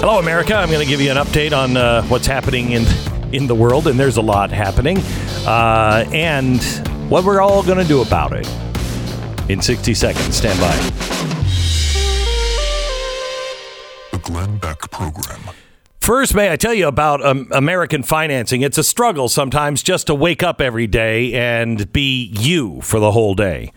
Hello, America. I'm going to give you an update on uh, what's happening in in the world, and there's a lot happening, uh, and what we're all going to do about it. In 60 seconds, stand by. The Glenn Beck Program. First, may I tell you about um, American financing? It's a struggle sometimes just to wake up every day and be you for the whole day.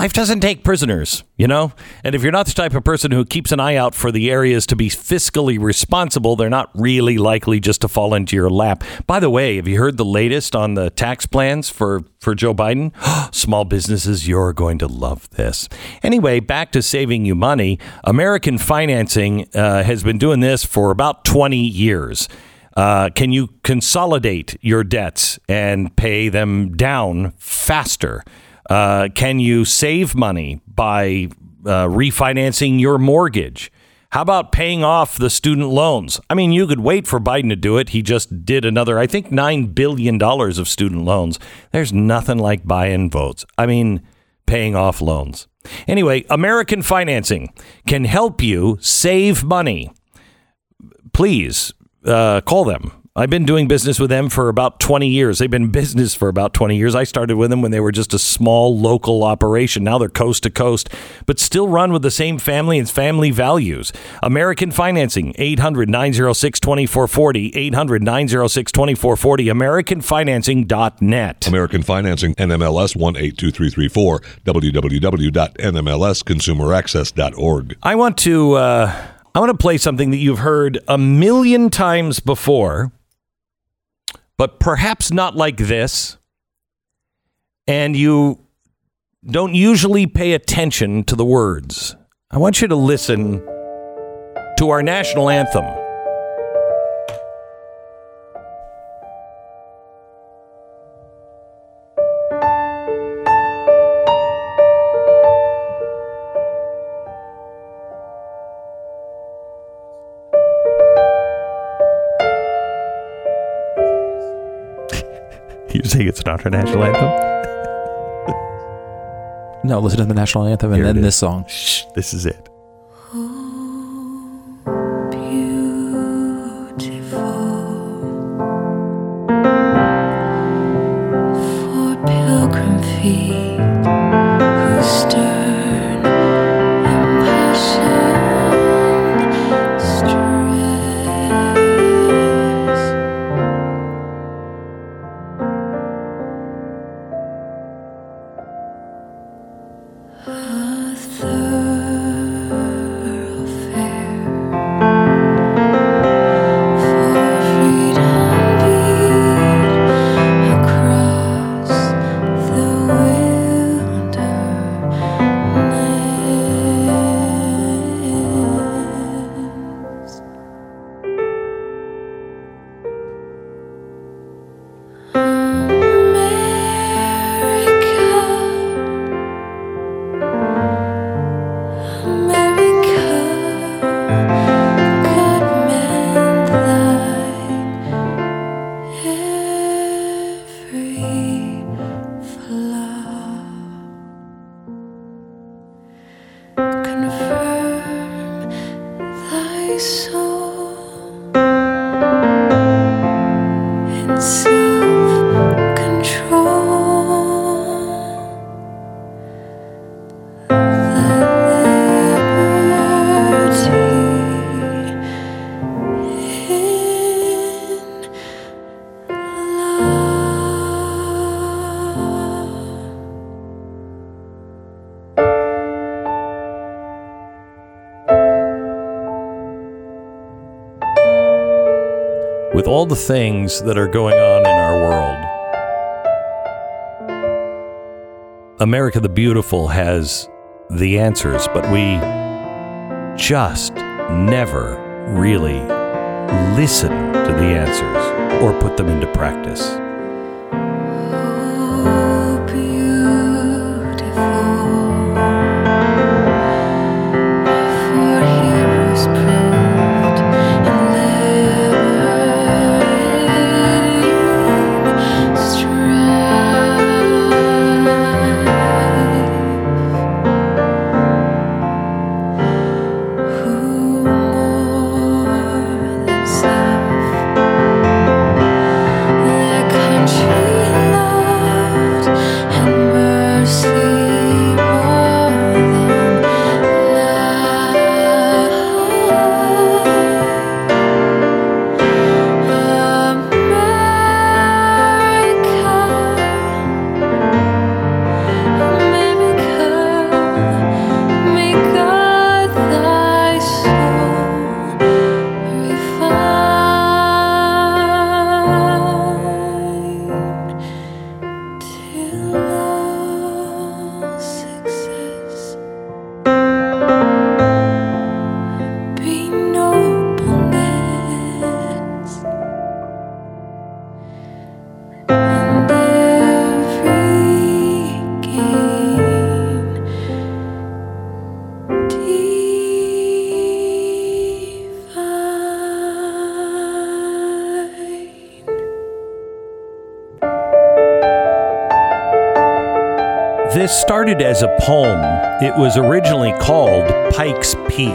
Life doesn't take prisoners, you know? And if you're not the type of person who keeps an eye out for the areas to be fiscally responsible, they're not really likely just to fall into your lap. By the way, have you heard the latest on the tax plans for, for Joe Biden? Small businesses, you're going to love this. Anyway, back to saving you money. American financing uh, has been doing this for about 20 years. Uh, can you consolidate your debts and pay them down faster? Uh, can you save money by uh, refinancing your mortgage? How about paying off the student loans? I mean, you could wait for Biden to do it. He just did another, I think, $9 billion of student loans. There's nothing like buying votes. I mean, paying off loans. Anyway, American Financing can help you save money. Please uh, call them. I've been doing business with them for about 20 years. They've been in business for about 20 years. I started with them when they were just a small local operation. Now they're coast to coast, but still run with the same family and family values. American Financing, 800 906 2440, 800 906 2440, AmericanFinancing.net. American Financing, NMLS 182334, www.nmlsconsumeraccess.org. I want to. Uh, I want to play something that you've heard a million times before, but perhaps not like this. And you don't usually pay attention to the words. I want you to listen to our national anthem. Saying it's not our national anthem? No, listen to the national anthem and Here it then is. this song. Shh, this is it. Confirm thy soul all the things that are going on in our world, America the Beautiful has the answers, but we just never really listen to the answers or put them into practice. This started as a poem. It was originally called Pike's Peak.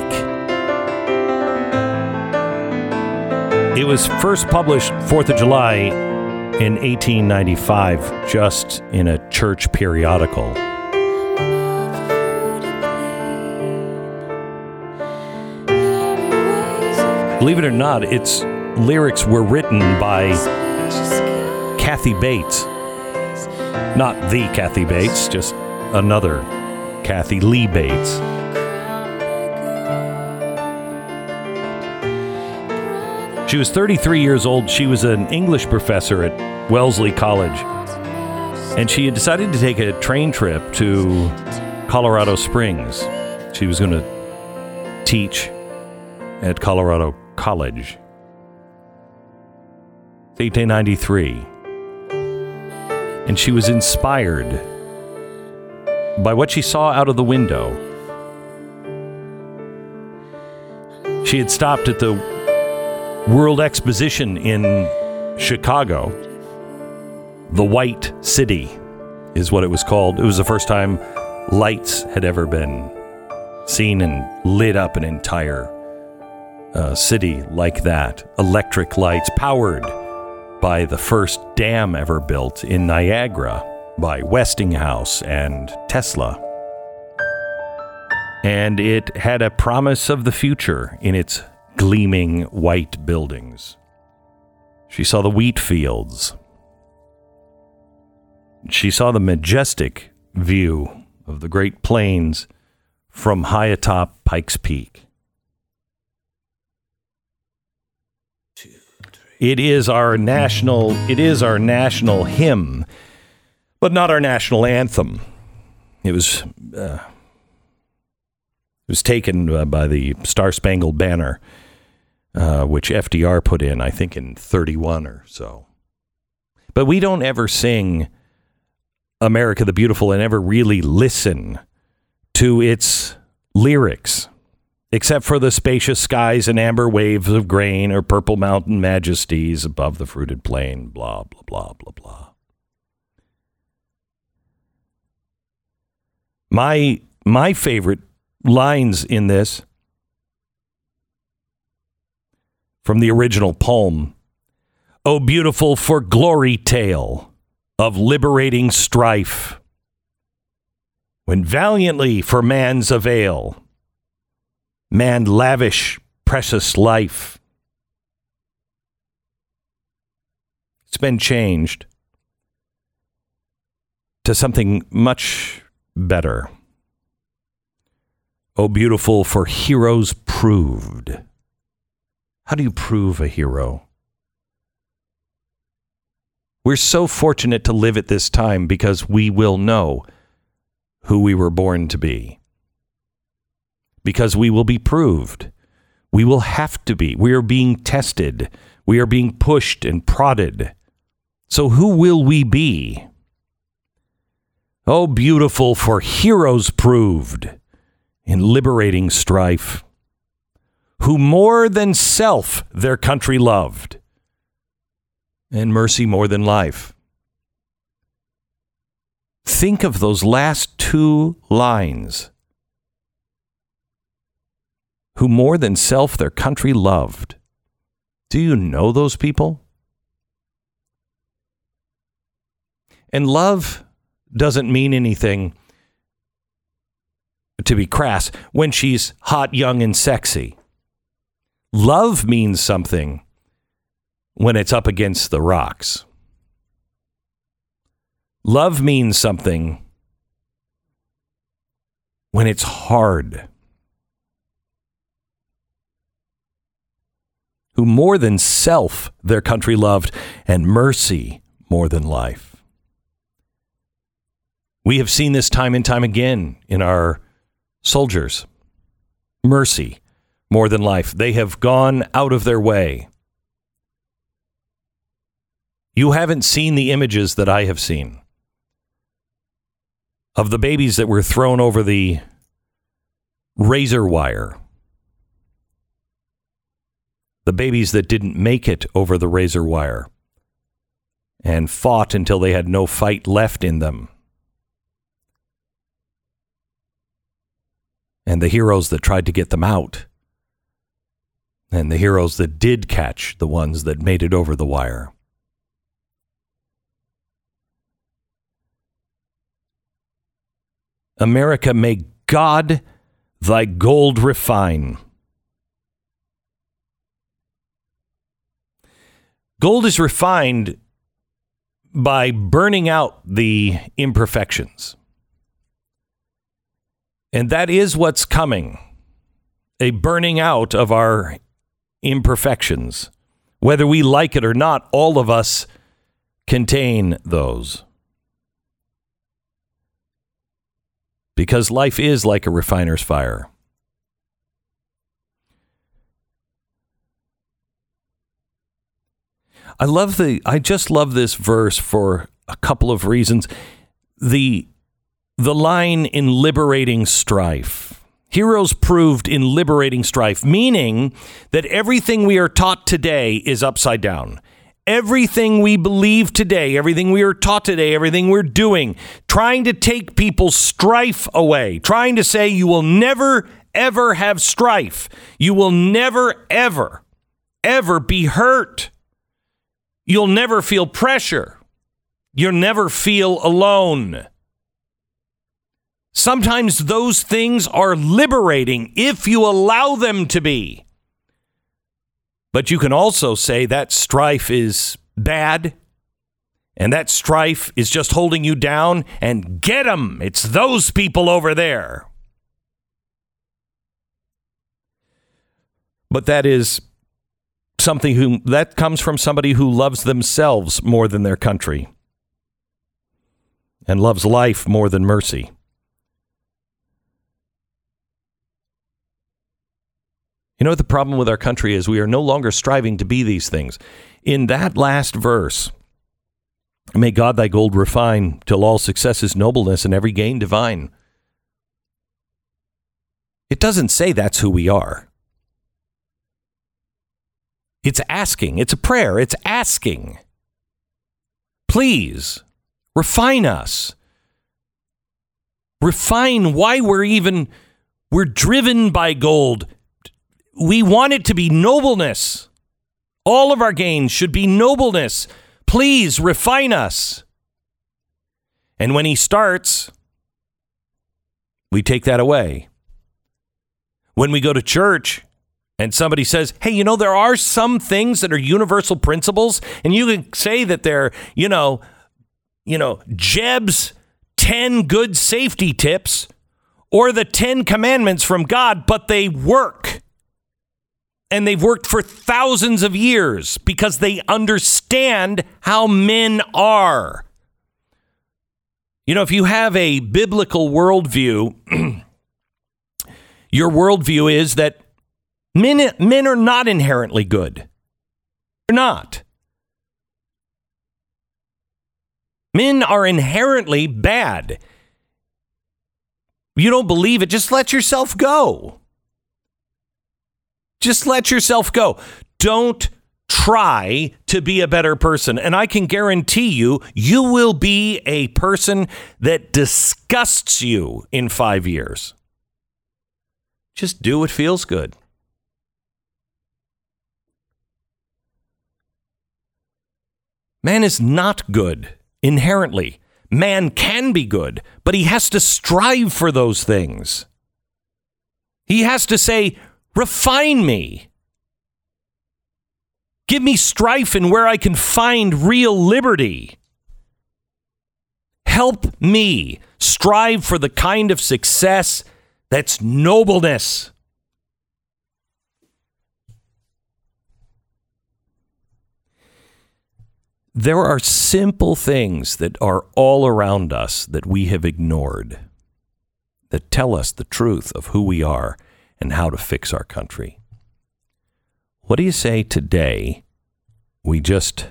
It was first published 4th of July in 1895, just in a church periodical. Believe it or not, its lyrics were written by Kathy Bates. Not the Kathy Bates, just another Kathy Lee Bates. She was 33 years old. She was an English professor at Wellesley College. And she had decided to take a train trip to Colorado Springs. She was going to teach at Colorado College. It's 1893. And she was inspired by what she saw out of the window. She had stopped at the World Exposition in Chicago. The White City is what it was called. It was the first time lights had ever been seen and lit up an entire uh, city like that. Electric lights powered by the first dam ever built in Niagara by Westinghouse and Tesla. And it had a promise of the future in its gleaming white buildings. She saw the wheat fields. She saw the majestic view of the Great Plains from high atop Pikes Peak. It is our national it is our national hymn, but not our national anthem. It was uh, it was taken uh, by the Star Spangled Banner, uh, which FDR put in, I think, in 31 or so. But we don't ever sing America the Beautiful and ever really listen to its lyrics, except for the spacious skies and amber waves of grain or purple mountain majesties above the fruited plain, blah, blah, blah, blah, blah. My, my favorite lines in this from the original poem Oh, beautiful for glory tale of liberating strife, when valiantly for man's avail, man lavish precious life. It's been changed to something much better. Oh, beautiful for heroes proved. How do you prove a hero? We're so fortunate to live at this time because we will know who we were born to be. Because we will be proved. We will have to be. We are being tested. We are being pushed and prodded. So, who will we be? Oh, beautiful for heroes proved in liberating strife, who more than self their country loved, and mercy more than life. Think of those last two lines. Who more than self their country loved. Do you know those people? And love doesn't mean anything to be crass, when she's hot, young, and sexy. Love means something when it's up against the rocks. Love means something when it's hard. Who more than self their country loved, and mercy more than life. We have seen this time and time again in our soldiers. Mercy more than life. They have gone out of their way. You haven't seen the images that I have seen of the babies that were thrown over the razor wire. The babies that didn't make it over the razor wire and fought until they had no fight left in them. and the heroes that tried to get them out, and the heroes that did catch the ones that made it over the wire. America, may God thy gold refine. Gold is refined by burning out the imperfections. And that is what's coming a burning out of our imperfections. Whether we like it or not, all of us contain those. Because life is like a refiner's fire. I love the I just love this verse for a couple of reasons. The the line in liberating strife. Heroes proved in liberating strife, meaning that everything we are taught today is upside down. Everything we believe today, everything we are taught today, everything we're doing, trying to take people's strife away, trying to say you will never, ever have strife. You will never, ever, ever be hurt. You'll never feel pressure. You'll never feel alone. Sometimes those things are liberating if you allow them to be. But you can also say that strife is bad and that strife is just holding you down and get them. It's those people over there. But that is something who that comes from somebody who loves themselves more than their country and loves life more than mercy. You know what the problem with our country is? We are no longer striving to be these things. In that last verse, may God thy gold refine till all success is nobleness and every gain divine. It doesn't say that's who we are. It's asking. It's a prayer. It's asking. Please refine us. Refine why we're even we're driven by gold. We want it to be nobleness. All of our gains should be nobleness. Please refine us. And when he starts, we take that away. When we go to church, and somebody says, hey, you know, there are some things that are universal principles, and you can say that they're, you know, you know, Jeb's 10 good safety tips or the 10 commandments from God, but they work. And they've worked for thousands of years because they understand how men are. You know, if you have a biblical worldview, your worldview is that Men, men are not inherently good. They're not. Men are inherently bad. You don't believe it, just let yourself go. Just let yourself go. Don't try to be a better person. And I can guarantee you, you will be a person that disgusts you in five years. Just do what feels good. Man is not good inherently. Man can be good, but he has to strive for those things. He has to say, refine me. Give me strife in where I can find real liberty. Help me strive for the kind of success that's nobleness. There are simple things that are all around us that we have ignored that tell us the truth of who we are and how to fix our country. What do you say today? We just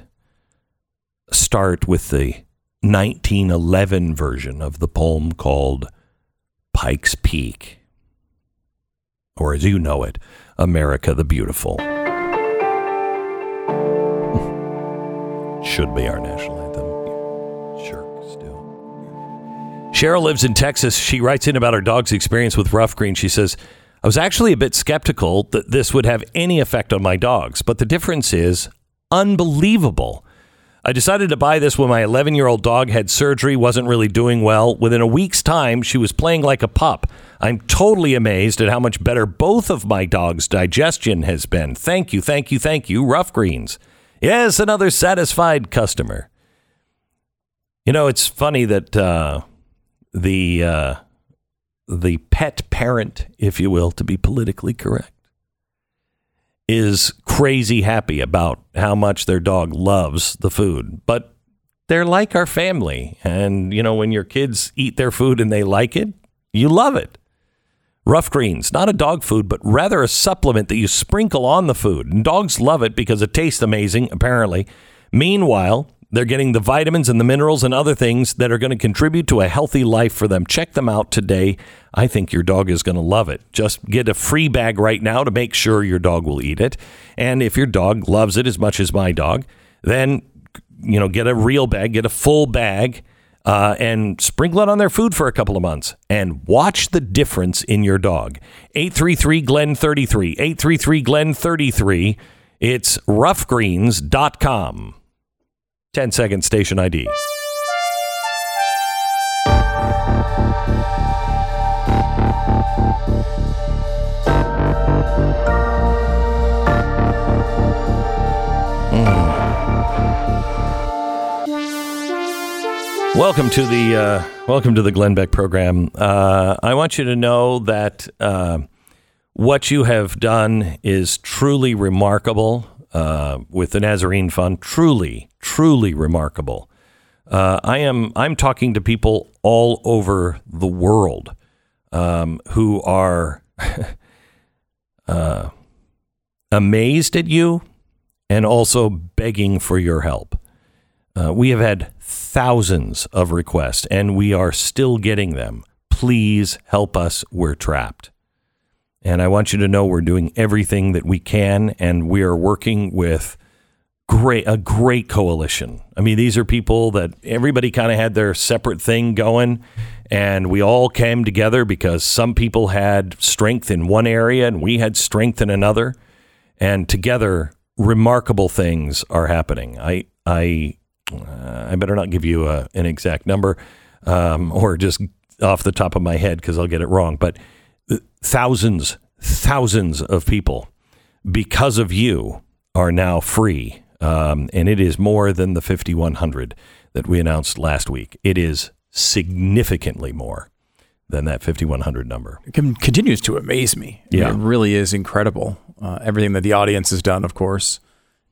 start with the 1911 version of the poem called Pike's Peak, or as you know it, America the Beautiful. Should be our national anthem. Sure, still. Cheryl lives in Texas. She writes in about her dog's experience with Ruff Green. She says, I was actually a bit skeptical that this would have any effect on my dogs, but the difference is unbelievable. I decided to buy this when my 11 year old dog had surgery, wasn't really doing well. Within a week's time, she was playing like a pup. I'm totally amazed at how much better both of my dogs' digestion has been. Thank you, thank you, thank you, Ruff Greens. Yes, another satisfied customer. You know, it's funny that uh, the uh, the pet parent, if you will, to be politically correct, is crazy happy about how much their dog loves the food. But they're like our family. And, you know, when your kids eat their food and they like it, you love it. Ruff Greens, not a dog food, but rather a supplement that you sprinkle on the food. And dogs love it because it tastes amazing, apparently. Meanwhile, they're getting the vitamins and the minerals and other things that are going to contribute to a healthy life for them. Check them out today. I think your dog is going to love it. Just get a free bag right now to make sure your dog will eat it. And if your dog loves it as much as my dog, then you know get a real bag, get a full bag, uh, and sprinkle it on their food for a couple of months, and watch the difference in your dog. Eight three three Glenn thirty three. Eight three three Glenn thirty three. It's ruffgreens.com. 10 second station ID. Welcome to the uh, welcome to the Glenn Beck program. Uh, I want you to know that uh, what you have done is truly remarkable uh, with the Nazarene Fund. Truly, truly remarkable. Uh, I am I'm talking to people all over the world um, who are uh, amazed at you and also begging for your help. Uh, we have had thousands of requests and we are still getting them. Please help us. We're trapped. And I want you to know we're doing everything that we can and we are working with great a great coalition. I mean, these are people that everybody kind of had their separate thing going and we all came together because some people had strength in one area and we had strength in another and together remarkable things are happening. I I uh, I better not give you a, an exact number um, or just off the top of my head because I'll get it wrong. But uh, thousands, thousands of people, because of you, are now free. Um, and it is more than the 5,100 that we announced last week. It is significantly more than that 5,100 number. It con- continues to amaze me. I mean, Yeah. it really is incredible. Uh, everything that the audience has done, of course,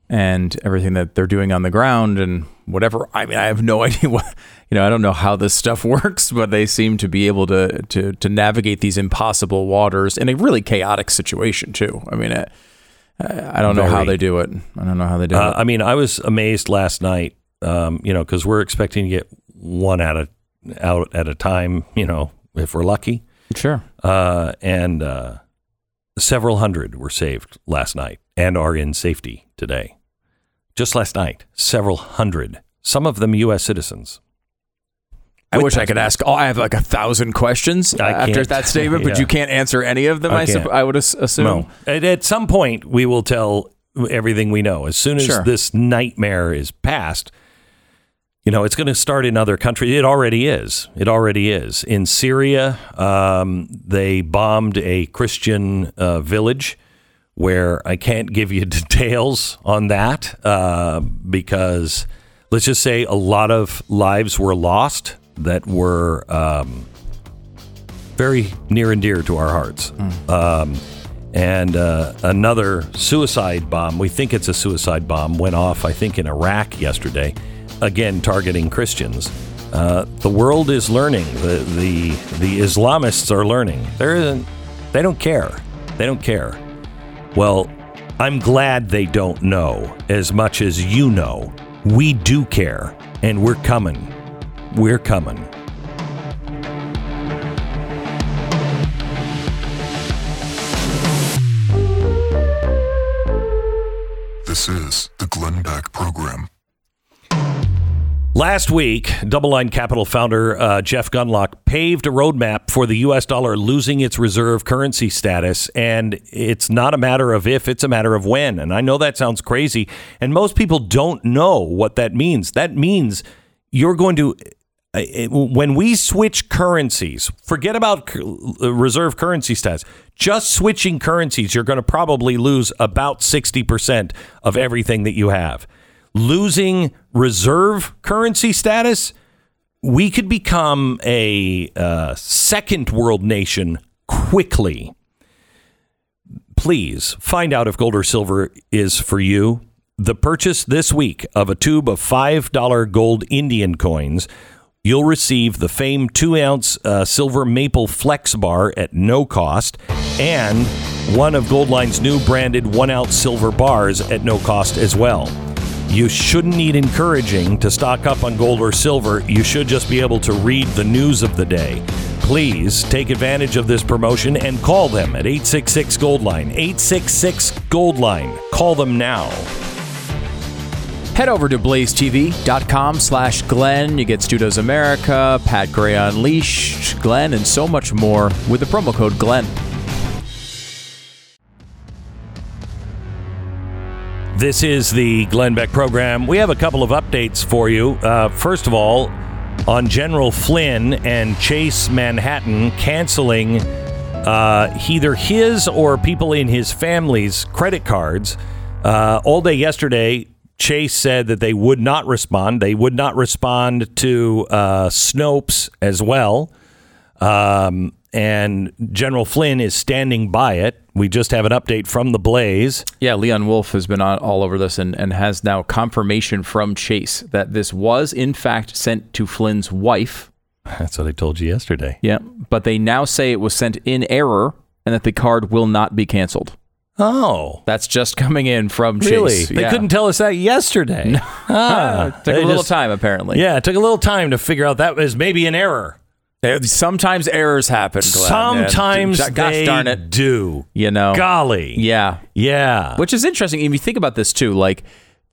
and everything that they're doing on the ground and whatever. I mean, I have no idea what you know. I don't know how this stuff works, but they seem to be able to to to navigate these impossible waters in a really chaotic situation too. I mean, I, I don't know how they do it. I don't know how they do Uh, it. I mean, I was amazed last night, um, you know, because we're expecting to get one out of out at a time, you know, if we're lucky. Sure. Uh, and uh, several hundred were saved last night and are in safety today. Just last night, several hundred, some of them U.S. citizens. I wish I could ask. Oh, I have like a thousand questions I after that statement, but you can't answer any of them. I I, can't. I would assume. No. At, at some point, we will tell everything we know. As soon as Sure. this nightmare is past, you know, it's going to start in other countries. It already is. It already is. In Syria, um, they bombed a Christian uh, village where I can't give you details on that uh, because let's just say a lot of lives were lost that were um, very near and dear to our hearts. Um, and uh, another suicide bomb, we think it's a suicide bomb, went off, I think, in Iraq yesterday, again targeting Christians. Uh, the world is learning. The, the, the Islamists are learning. There isn't, they don't care. They don't care. Well, I'm glad they don't know as much as you know. We do care, and we're coming. We're coming. This is the Glenn Beck Program. Last week, DoubleLine Capital founder uh, Jeff Gundlach paved a roadmap for the U.S. dollar losing its reserve currency status. And it's not a matter of if, it's a matter of when. And I know that sounds crazy. And most people don't know what that means. That means you're going to, uh, when we switch currencies, forget about uh, reserve currency status, just switching currencies, you're going to probably lose about 60% of everything that you have losing reserve currency status, we could become a uh, second world nation quickly. Please find out if gold or silver is for you. The purchase this week of a tube of $5 gold Indian coins, you'll receive the famed two ounce uh, silver maple flex bar at no cost and one of Goldline's new branded one ounce silver bars at no cost as well. You shouldn't need encouraging to stock up on gold or silver. You should just be able to read the news of the day. Please take advantage of this promotion and call them at 866 Gold Line. 866 Gold Line. Call them now. Head over to blazetv.com slash Glenn. You get Stu Does America, Pat Gray Unleashed, Glenn, and so much more with the promo code Glenn. This is the Glenn Beck program. We have a couple of updates for you. Uh, first of all, on General Flynn and Chase Manhattan canceling uh, either his or people in his family's credit cards. Uh, all day yesterday, Chase said that they would not respond. They would not respond to uh, Snopes as well. Um, and General Flynn is standing by it. We just have an update from the Blaze. Yeah, Leon Wolf has been on, all over this and, and has now confirmation from Chase that this was, in fact, sent to Flynn's wife. That's what I told you yesterday. Yeah, but they now say it was sent in error and that the card will not be canceled. Oh, That's just coming in from really? Chase. They Yeah. couldn't tell us that yesterday. Ah, Took a little just- time, apparently. Yeah, it took a little time to figure out that was maybe an error. Sometimes errors happen. Glenn. Sometimes Yeah. Gosh they darn it. do. You know. Golly. Yeah. Yeah. Which is interesting. If you think about this too, like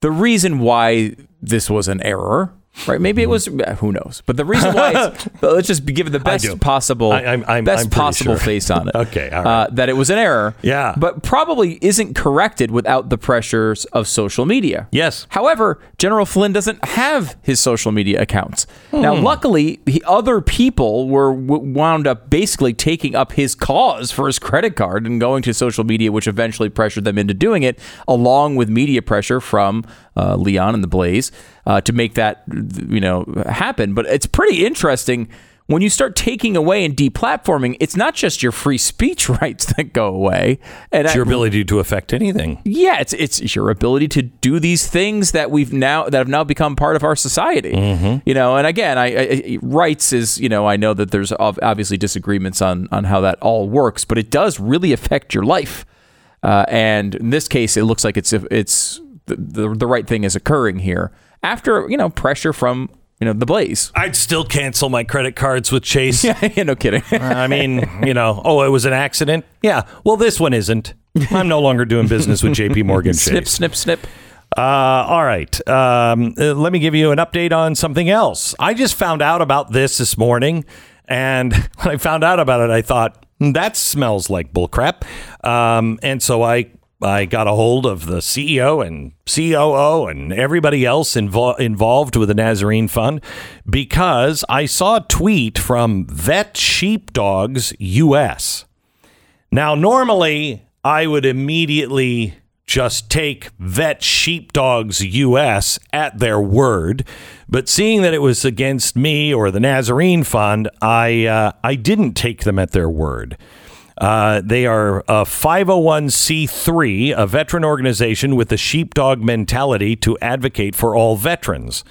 the reason why this was an error, right? Maybe it was. Who knows? But the reason why, it's, but let's just give it the best possible, I- I'm- I'm- best I'm possible sure. face on it. Okay, all uh, that it was an error. Yeah. but probably isn't corrected without the pressures of social media. Yes. However, General Flynn doesn't have his social media accounts. Now, Hmm. luckily, he, other people were w- wound up basically taking up his cause for his credit card and going to social media, which eventually pressured them into doing it, along with media pressure from uh, Leon and the Blaze uh, to make that you know happen. But it's pretty interesting. When you start taking away and deplatforming, it's not just your free speech rights that go away. And It's I- your ability to affect anything. yeah, it's it's your ability to do these things that we've now that have now become part of our society. You know, and again, I, I rights is you know I know that there's obviously disagreements on on how that all works, but it does really affect your life. Uh, and in this case, it looks like it's it's the, the the right thing is occurring here after you know pressure from you know the Blaze. I'd still cancel my credit cards with Chase. yeah, no kidding. I mean, you know, oh, it was an accident. Yeah. Well, this one isn't. I'm no longer doing business with JP Morgan Chase. snip, snip, snip. Uh, all right. Um, uh, let me give you an update on something else. I just found out about this this morning, and when I found out about it, I thought "Hmm, that smells like bullcrap. Um, and so I I got a hold of the CEO and COO and everybody else invol- involved with the Nazarene Fund because I saw a tweet from Vet Sheepdogs US. Now, normally I would immediately just take Vet Sheepdogs US at their word, but seeing that it was against me or the Nazarene Fund, I uh, I didn't take them at their word. Uh, they are a 501c3, a veteran organization with the sheepdog mentality to advocate for all veterans.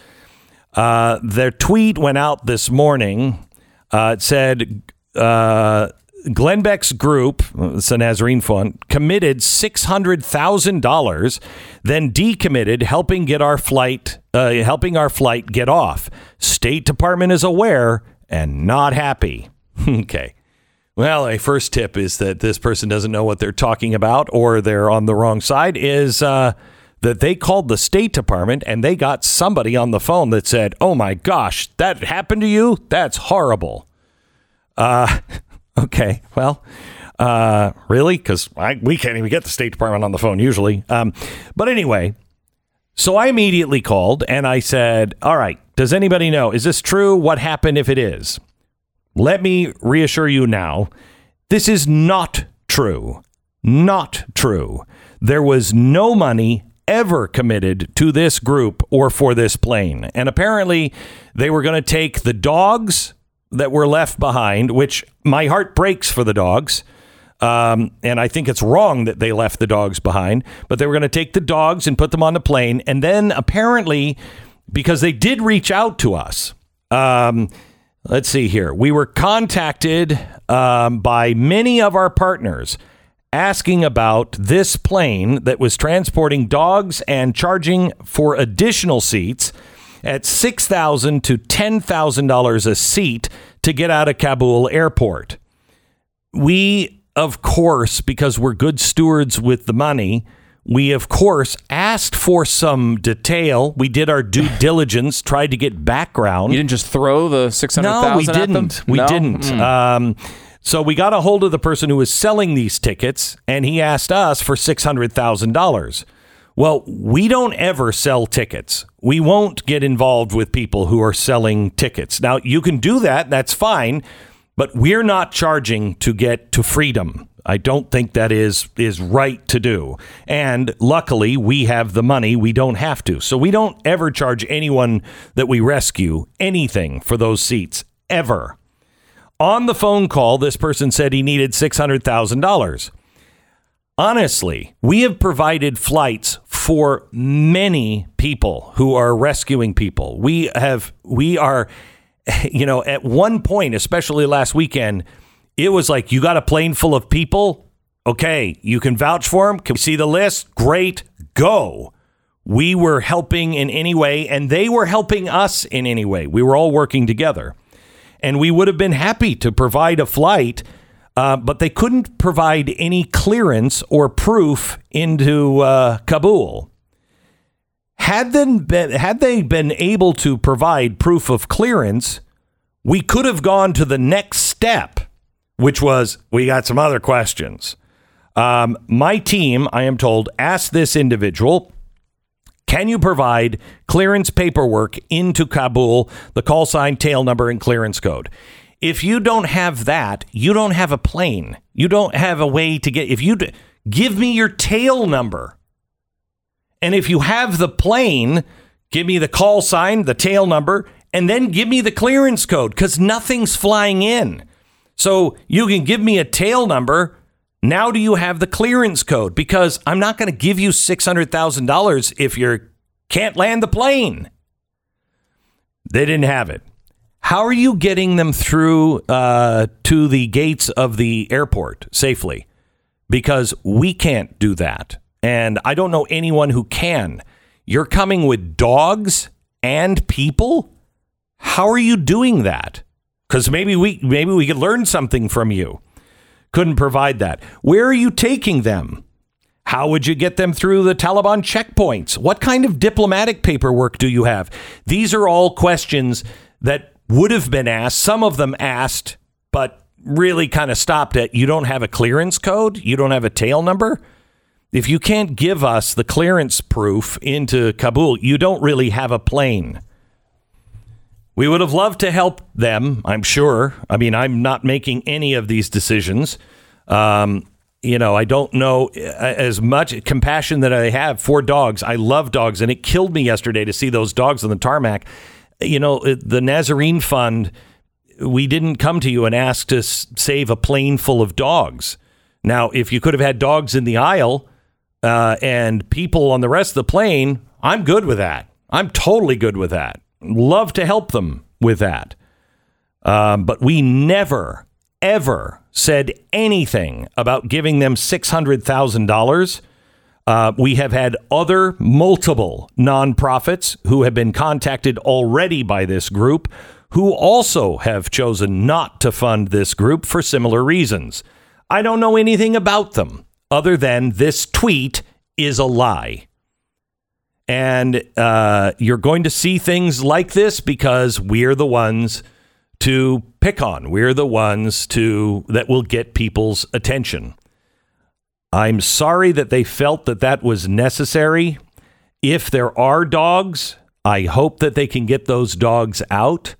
Uh, their tweet went out this morning. Uh, it said, uh, Glenn Beck's group, it's a Nazarene Fund, committed $600,000, then decommitted, helping get our flight, uh, helping our flight get off. State Department is aware and not happy. okay. Well, a first tip is that this person doesn't know what they're talking about or they're on the wrong side is uh, that they called the State Department and they got somebody on the phone that said, "Oh my gosh, that happened to you? That's horrible." Uh, okay, well, uh, really? Because we can't even get the State Department on the phone usually. Um, but anyway, so I immediately called and I said, All right, does anybody know? Is this true? What happened if it is? Let me reassure you now this is not true. Not true. There was no money ever committed to this group or for this plane. And apparently, they were going to take the dogs that were left behind, which my heart breaks for the dogs. Um, and I think it's wrong that they left the dogs behind, but they were going to take the dogs and put them on the plane. And then apparently, because they did reach out to us, um, let's see here, we were contacted um, by many of our partners asking about this plane that was transporting dogs and charging for additional seats at 6,000 to $10,000 a seat to get out of Kabul airport. We, of course, because we're good stewards with the money, we, of course, asked for some detail. We did our due diligence, tried to get background. You didn't just throw the six hundred thousand. No, we didn't. We No? didn't. Mm. Um, so we got a hold of the person who was selling these tickets, and he asked us for six hundred thousand dollars. Well, we don't ever sell tickets. We won't get involved with people who are selling tickets. Now, you can do that. That's fine. But we're not charging to get to freedom. I don't think that is is right to do. And luckily, we have the money. We don't have to. So we don't ever charge anyone that we rescue anything for those seats ever. On the phone call, this person said he needed $600,000. Honestly, we have provided flights for many people who are rescuing people. We have, we are, you know, at one point, especially last weekend, it was like you got a plane full of people. Okay, you can vouch for them. Can we see the list? Great, go. We were helping in any way, and they were helping us in any way. We were all working together. And we would have been happy to provide a flight uh, but they couldn't provide any clearance or proof into uh, Kabul. Had, them been, had they been able to provide proof of clearance, we could have gone to the next step, which was we got some other questions. Um, my team, I am told, asked this individual, can you provide clearance paperwork into Kabul, the call sign, tail number, and clearance code? If you don't have that, you don't have a plane. You don't have a way to get. If you d- give me your tail number, and if you have the plane, give me the call sign, the tail number, and then give me the clearance code because nothing's flying in. So you can give me a tail number. Now, do you have the clearance code? Because I'm not going to give you $600,000 if you can't land the plane. They didn't have it. How are you getting them through uh, to the gates of the airport safely? Because we can't do that. And I don't know anyone who can. You're coming with dogs and people? How are you doing that? Because maybe we maybe we could learn something from you. Couldn't provide that. Where are you taking them? How would you get them through the Taliban checkpoints? What kind of diplomatic paperwork do you have? These are all questions that would have been asked. Some of them asked, but really kind of stopped at you don't have a clearance code, you don't have a tail number. If you can't give us the clearance proof into Kabul, you don't really have a plane. We would have loved to help them, I'm sure. I mean, I'm not making any of these decisions. Um, you know, I don't know uh, as much compassion that I have for dogs. I love dogs, and it killed me yesterday to see those dogs on the tarmac. You know, the Nazarene Fund, we didn't come to you and ask to save a plane full of dogs. Now, if you could have had dogs in the aisle uh, and people on the rest of the plane, I'm good with that. I'm totally good with that. Love to help them with that. Um, but we never, ever said anything about giving them $600,000. Uh, we have had other multiple nonprofits who have been contacted already by this group who also have chosen not to fund this group for similar reasons. I don't know anything about them other than this tweet is a lie. And uh, you're going to see things like this because we're the ones to pick on. We're the ones to that will get people's attention. I'm sorry that they felt that that was necessary. If there are dogs, I hope that they can get those dogs out.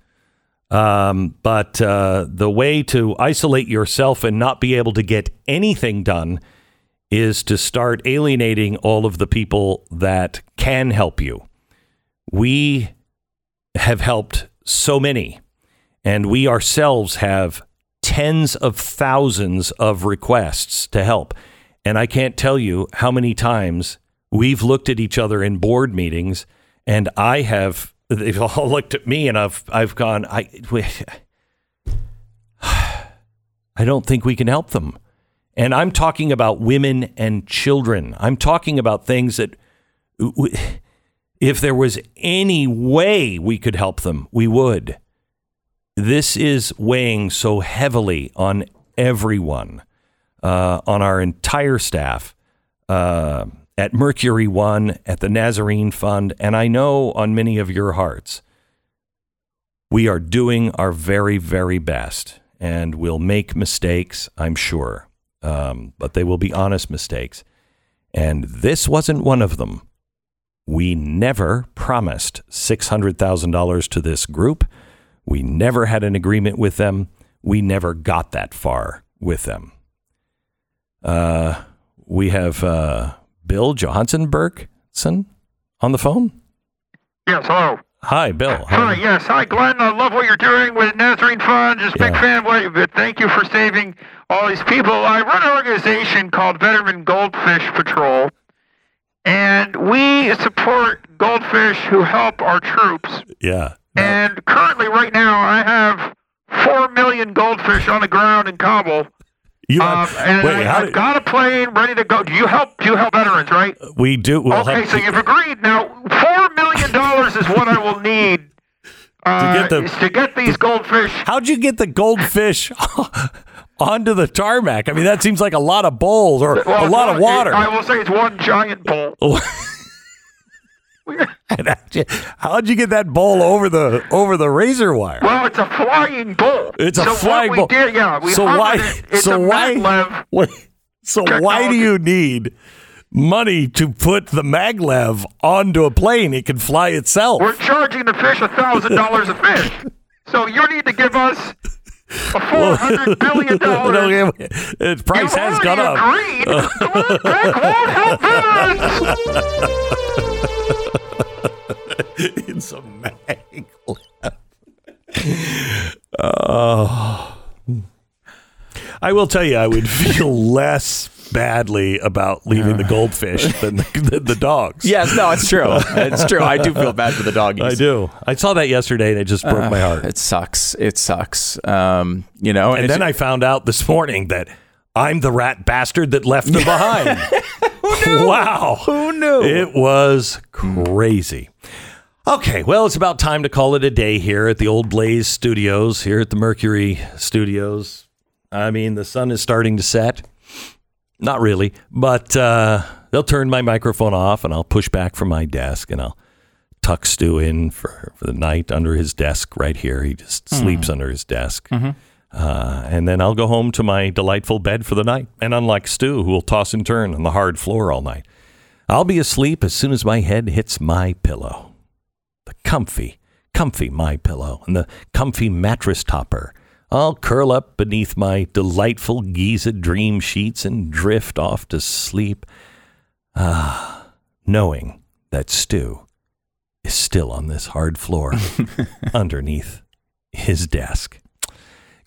Um, but uh, the way to isolate yourself and not be able to get anything done is to start alienating all of the people that can help you. We have helped so many, and we ourselves have tens of thousands of requests to help. And I can't tell you how many times we've looked at each other in board meetings, and I have they've all looked at me, and I've I've gone I. I don't think we can help them. And I'm talking about women and children. I'm talking about things that, if there was any way we could help them, we would. This is weighing so heavily on everyone, uh, on our entire staff, uh, at Mercury One, at the Nazarene Fund, and I know on many of your hearts. We are doing our very, very best, and we'll make mistakes, I'm sure um, but they will be honest mistakes. And this wasn't one of them. We never promised $600,000 to this group. We never had an agreement with them. We never got that far with them. Uh, we have uh, Bill Johansson Bergson on the phone. Yes, hello. Hi, Bill. Hi, yes. Hi, Glenn. I love what you're doing with Nazarene Fund. Just a big fan of what you but Thank you for saving all these people. I run an organization called Veteran Goldfish Patrol, and we support goldfish who help our troops. Yeah. And currently, right now, I have four million goldfish on the ground in Kabul. You Um, have, and wait, I, have got a plane ready to go. Do you help? Do you help veterans? Right? we do. We'll okay, have, so you've agreed. Now, four million dollars is what I will need uh, get the- to get these goldfish. How'd you get the goldfish onto the tarmac? I mean, that seems like a lot of bowls or Well, a lot of water. I will say it's one giant bowl. How'd you- get that bowl over the over the razor wire? well, it's a flying bowl. It's a so flying bowl. Did, yeah, so why? it. It's so a why? Wait, so why do you need money to put the maglev onto a plane? It can fly itself. We're charging the fish a thousand dollars a fish. So you need to give us a four hundred billion dollars. Its price has gone up. Agreed. That won't help veterans. it's a maglev. Oh. Uh, I will tell you, I would feel less badly about leaving the goldfish than the, than the dogs. Yes, no, it's true. It's true. I do feel bad for the doggies. I do. I saw that yesterday and it just broke my heart. It sucks. It sucks. Um, you know, And it's- then I found out this morning that I'm the rat bastard that left them behind. Who knew? Wow. who knew? It was crazy. Okay, well, it's about time to call it a day here at the Old Blaze Studios, here at the Mercury Studios. I mean, the sun is starting to set. Not really, but uh, they'll turn my microphone off and I'll push back from my desk and I'll tuck Stu in for, for the night under his desk right here. He just sleeps under his desk. Uh, and then I'll go home to my delightful bed for the night. And unlike Stu, who will toss and turn on the hard floor all night, I'll be asleep as soon as my head hits my pillow. The comfy, comfy my pillow and the comfy mattress topper. I'll curl up beneath my delightful Giza dream sheets and drift off to sleep. Ah, knowing that Stu is still on this hard floor underneath his desk.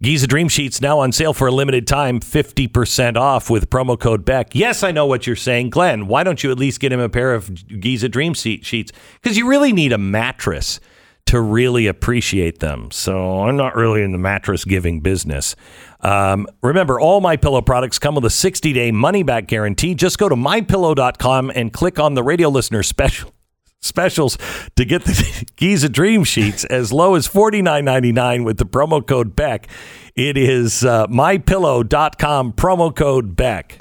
Giza Dream Sheets now on sale for a limited time, 50% off with promo code Beck. Yes, I know what you're saying. Glenn, why don't you at least get him a pair of Giza Dream Sheets? Because you really need a mattress to really appreciate them. So I'm not really in the mattress giving business. Um, remember, all my pillow products come with a 60 day money back guarantee. Just go to mypillow.com and click on the radio listener special specials to get the Giza Dream Sheets as low as $49.99 with the promo code Beck. It is uh, mypillow.com promo code Beck.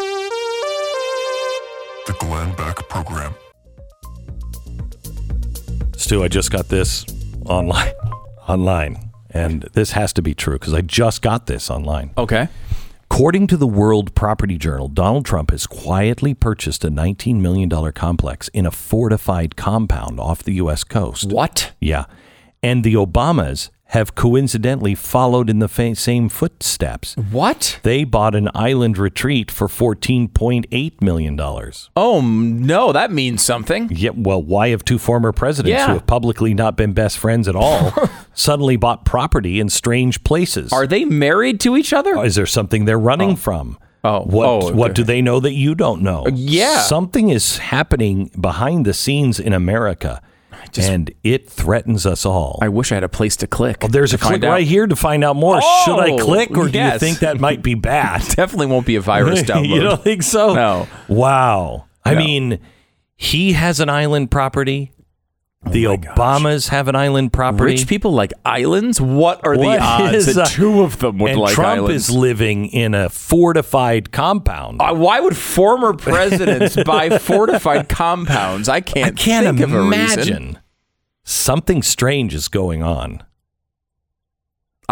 The Glenn Beck Program. Stu, I just got this online. Online. And this has to be true because I just got this online. Okay. According to the World Property Journal, Donald Trump has quietly purchased a $19 million complex in a fortified compound off the U.S. coast. What? Yeah. And the Obamas have coincidentally followed in the fa- same footsteps. What? They bought an island retreat for $14.8 million. Oh no, that means something. Yeah, well, why have two former presidents Yeah. who have publicly not been best friends at all suddenly bought property in strange places? Are they married to each other? Is there something they're running oh. from? Oh. what Oh, what do they know that you don't know? yeah. something is happening behind the scenes in America, and it threatens us all. I wish I had a place to click. Well, there's to a click out. right here to find out more. Should I Oh, click, or do you think that might be bad? Definitely won't be a virus download. you don't think so? No. Wow. I No. mean, he has an island property. The Obamas have an island property. Rich people like islands. What are What the odds is, that two of them would and like Trump islands? is living in a fortified compound. Uh, why would former presidents buy fortified compounds? I can't. I can't think Of a reason. imagine. Something strange is going on.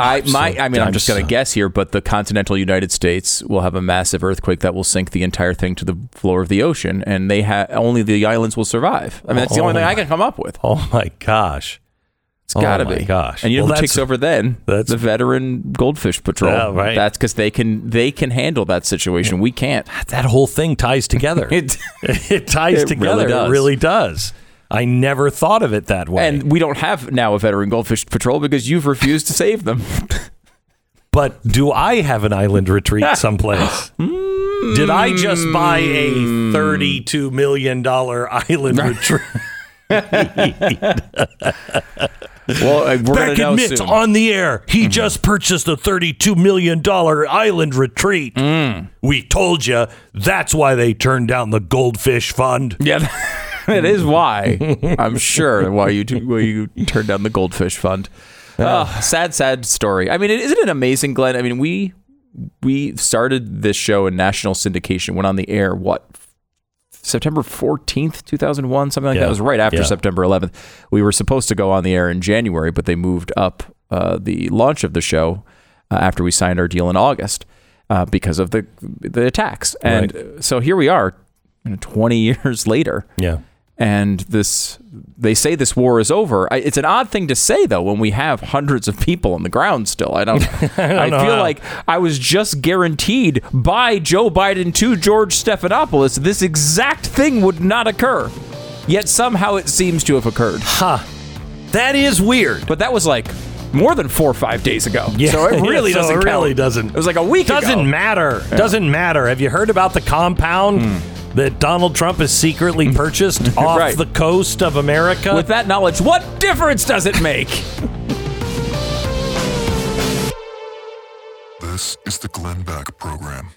I my I mean, I'm, just going to uh, guess here, but the continental United States will have a massive earthquake that will sink the entire thing to the floor of the ocean, and they ha- only the islands will survive. I mean, that's the only Oh thing I can come up with. Oh, oh my gosh. It's Oh got to my be. gosh. And you know Well, who takes over then? that's- the veteran goldfish patrol. Yeah, right. That's because they can they can handle that situation. We can't. That whole thing ties together. It, it ties It together. really. It really does. I never thought of it that way. and we don't have now a veteran goldfish patrol because you've refused to save them. But do I have an island retreat someplace? Hmm. Did I just buy a $32 million island retreat? well, uh, we're Beck know admits soon. on the air he mm-hmm. just purchased a $32 million island retreat. Mm. We told you that's why they turned down the Goldfish Fund. Yeah, that is why. I'm sure why you why you turned down the goldfish fund. Oh, sad, sad story. I mean, isn't it amazing, Glenn? I mean, we we started this show in national syndication, went on the air what September 14th, 2001, something like Yeah. that. It was right after Yeah. September 11th. We were supposed to go on the air in January, but they moved up uh, the launch of the show uh, after we signed our deal in August uh, because of the the attacks. And uh, so here we are, you know, 20 years later Yeah. And this they say this war is over. I, it's an odd thing to say though when we have hundreds of people on the ground still. I don't. I, know feel how. like I was just guaranteed by Joe Biden to George Stephanopoulos this exact thing would not occur. Yet somehow it seems to have occurred. That is weird. But that was like more than four or five days ago. Yeah, so it really so doesn't. it really count. doesn't. It was like a week Doesn't ago. matter. Doesn't matter. Have you heard about the compound hmm. That Donald Trump has secretly purchased off Right. the coast of America? With that knowledge, what difference does it make? This is the Glenn Beck Program.